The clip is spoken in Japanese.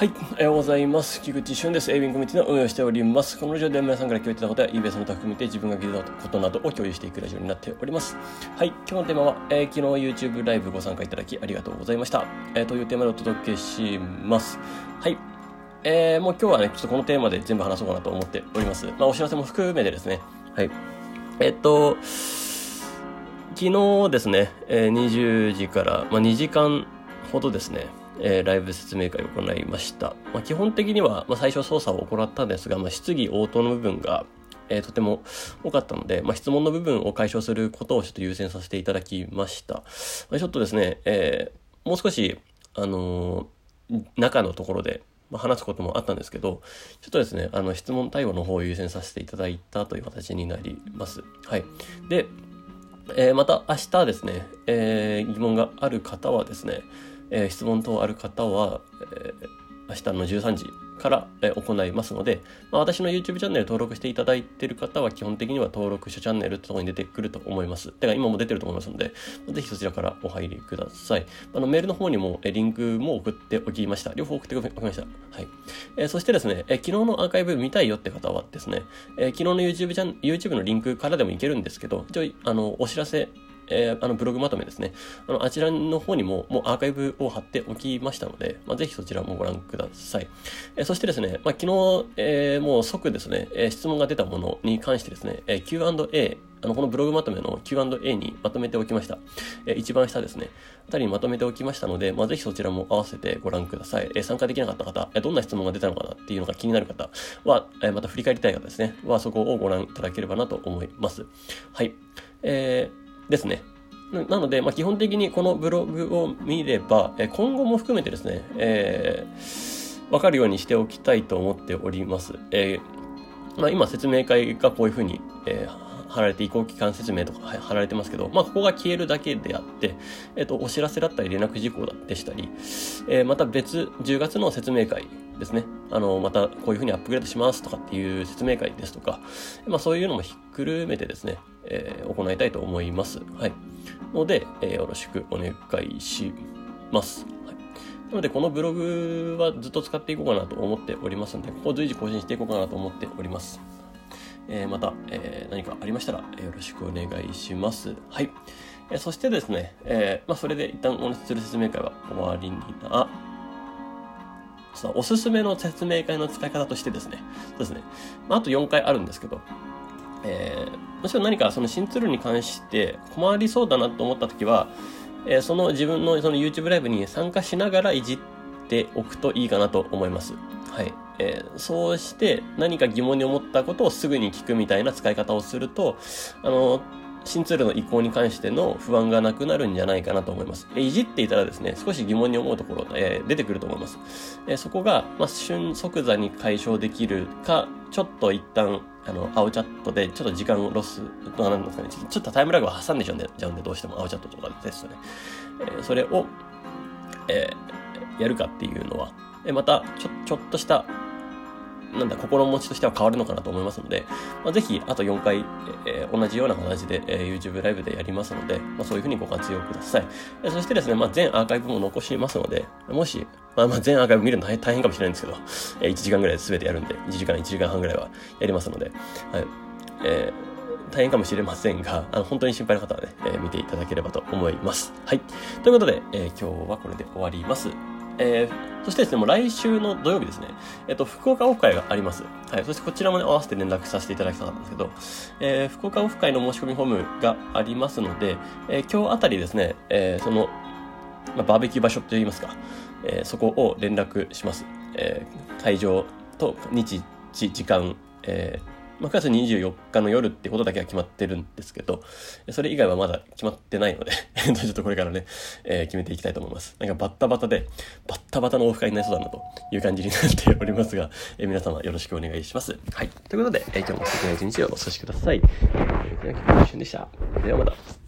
はい、おはようございます。菊池俊です。エイビンコミュニティの運営をしております。このラジオでは皆さんから聞いてたことや eBay その他含めて自分が聞いたことなどを共有していくラジオになっております。はい、今日のテーマは、えー、昨日 YouTube ライブご参加いただきありがとうございました。えー、というテーマでお届けします。はい。えー、もう今日はね、ちょっとこのテーマで全部話そうかなと思っております。まあ、お知らせも含めてですね。はい。えっと、昨日ですね、えー、20時から、まあ、2時間ほどですね、えー、ライブ説明会を行いました。まあ、基本的には、まあ、最初操作を行ったんですが、まあ、質疑応答の部分が、えー、とても多かったので、まあ、質問の部分を解消することをちょっと優先させていただきました。まあ、ちょっとですね、えー、もう少し、あのー、中のところで、まあ、話すこともあったんですけど、ちょっとですね、あの、質問対応の方を優先させていただいたという形になります。はい。で、えー、また明日ですね、えー、疑問がある方はですね、えー、質問等ある方は、えー、明日の13時から、えー、行いますので、まあ、私の YouTube チャンネル登録していただいている方は基本的には登録者チャンネルとこに出てくると思います。だか今も出てると思いますので、ぜひそちらからお入りください。あのメールの方にも、えリンクも送っておきました。両方送っておきました。はい。え、そしてですね、え、昨日のアーカイブ見たいよって方はですね、え、昨日の YouTube チャン YouTube のリンクからでもいけるんですけど、一応、あの、お知らせえー、あのブログまとめですね。あの、あちらの方にももうアーカイブを貼っておきましたので、まあ、ぜひそちらもご覧ください。えー、そしてですね、まあ、昨日、えー、もう即ですね、え、質問が出たものに関してですね、え、Q&A、あの、このブログまとめの Q&A にまとめておきました。えー、一番下ですね。あたりにまとめておきましたので、まあ、ぜひそちらも合わせてご覧ください。えー、参加できなかった方、えー、どんな質問が出たのかなっていうのが気になる方は、えー、また振り返りたい方ですね、はそこをご覧いただければなと思います。はい。えー、ですね。なので、まあ、基本的にこのブログを見れば、え今後も含めてですね、えー、わかるようにしておきたいと思っております。えー、まあ、今説明会がこういうふうに、えー貼られて移行期間説明とか貼られてますけど、まあ、ここが消えるだけであって、えっ、と、お知らせだったり連絡事項でしたり、えー、また別、10月の説明会ですね。あの、またこういうふうにアップグレードしますとかっていう説明会ですとか、まあ、そういうのもひっくるめてですね、えー、行いたいと思います。はい。ので、えー、よろしくお願いします。はい、なので、このブログはずっと使っていこうかなと思っておりますので、ここ随時更新していこうかなと思っております。えー、また、えー、何かありましたら、よろしくお願いします。はい。えそしてですね、えまあ、それで一旦お話しする説明会は終わりにな、そのおすすめの説明会の使い方としてですね、そうですね、まあ、あと4回あるんですけど、えー、もちろん何かその新ツールに関して困りそうだなと思った時は、えー、その自分のその YouTube ライブに参加しながらいじっておくといいかなと思います。はい。えー、そうして何か疑問に思ったことをすぐに聞くみたいな使い方をすると、あの、新ツールの移行に関しての不安がなくなるんじゃないかなと思います。えいじっていたらですね、少し疑問に思うところ、えー、出てくると思います。えー、そこが、まあ、瞬即座に解消できるか、ちょっと一旦、あの、青チャットでちょっと時間ロス、なんですかね、ちょっとタイムラグを挟んでちゃうんで、じゃうんでどうしても青チャットとかですよね。えー、それを、え、やるかっていうのは、えまた、ちょ、ちょっとしたなんだ、心持ちとしては変わるのかなと思いますので、まあ、ぜひ、あと4回、えー、同じような形で、えー、YouTube ライブでやりますので、まあ、そういうふうにご活用ください。えー、そしてですね、まあ、全アーカイブも残しますので、もし、まあ、まあ全アーカイブ見るの大変かもしれないんですけど、えー、1時間ぐらいで全てやるんで、1時間、1時間半ぐらいはやりますので、はい。えー、大変かもしれませんが、あの、本当に心配な方はね、えー、見ていただければと思います。はい。ということで、えー、今日はこれで終わります。えー、そしてですね、もう来週の土曜日ですね、えっ、と、福岡オフ会があります。はい。そしてこちらもね、合わせて連絡させていただきたかったんですけど、えー、福岡オフ会の申し込みフォームがありますので、え、今日あたりですね、え、その、まあ、バーベキュー場所といいますか、え、そこを連絡します。え、会場と日時、時間、えー、まあ、9月24日の夜ってことだけは決まってるんですけど、それ以外はまだ決まってないので ちょっとこれからね、えー、決めていきたいと思います。なんかバッタバタで、バッタバタのオフ会になりそうだなという感じになっておりますが、えー、皆様よろしくお願いします。はい。ということで、えー、今日も素敵な一日をお過ごしください。えー、では、今日も一瞬でした。ではまた。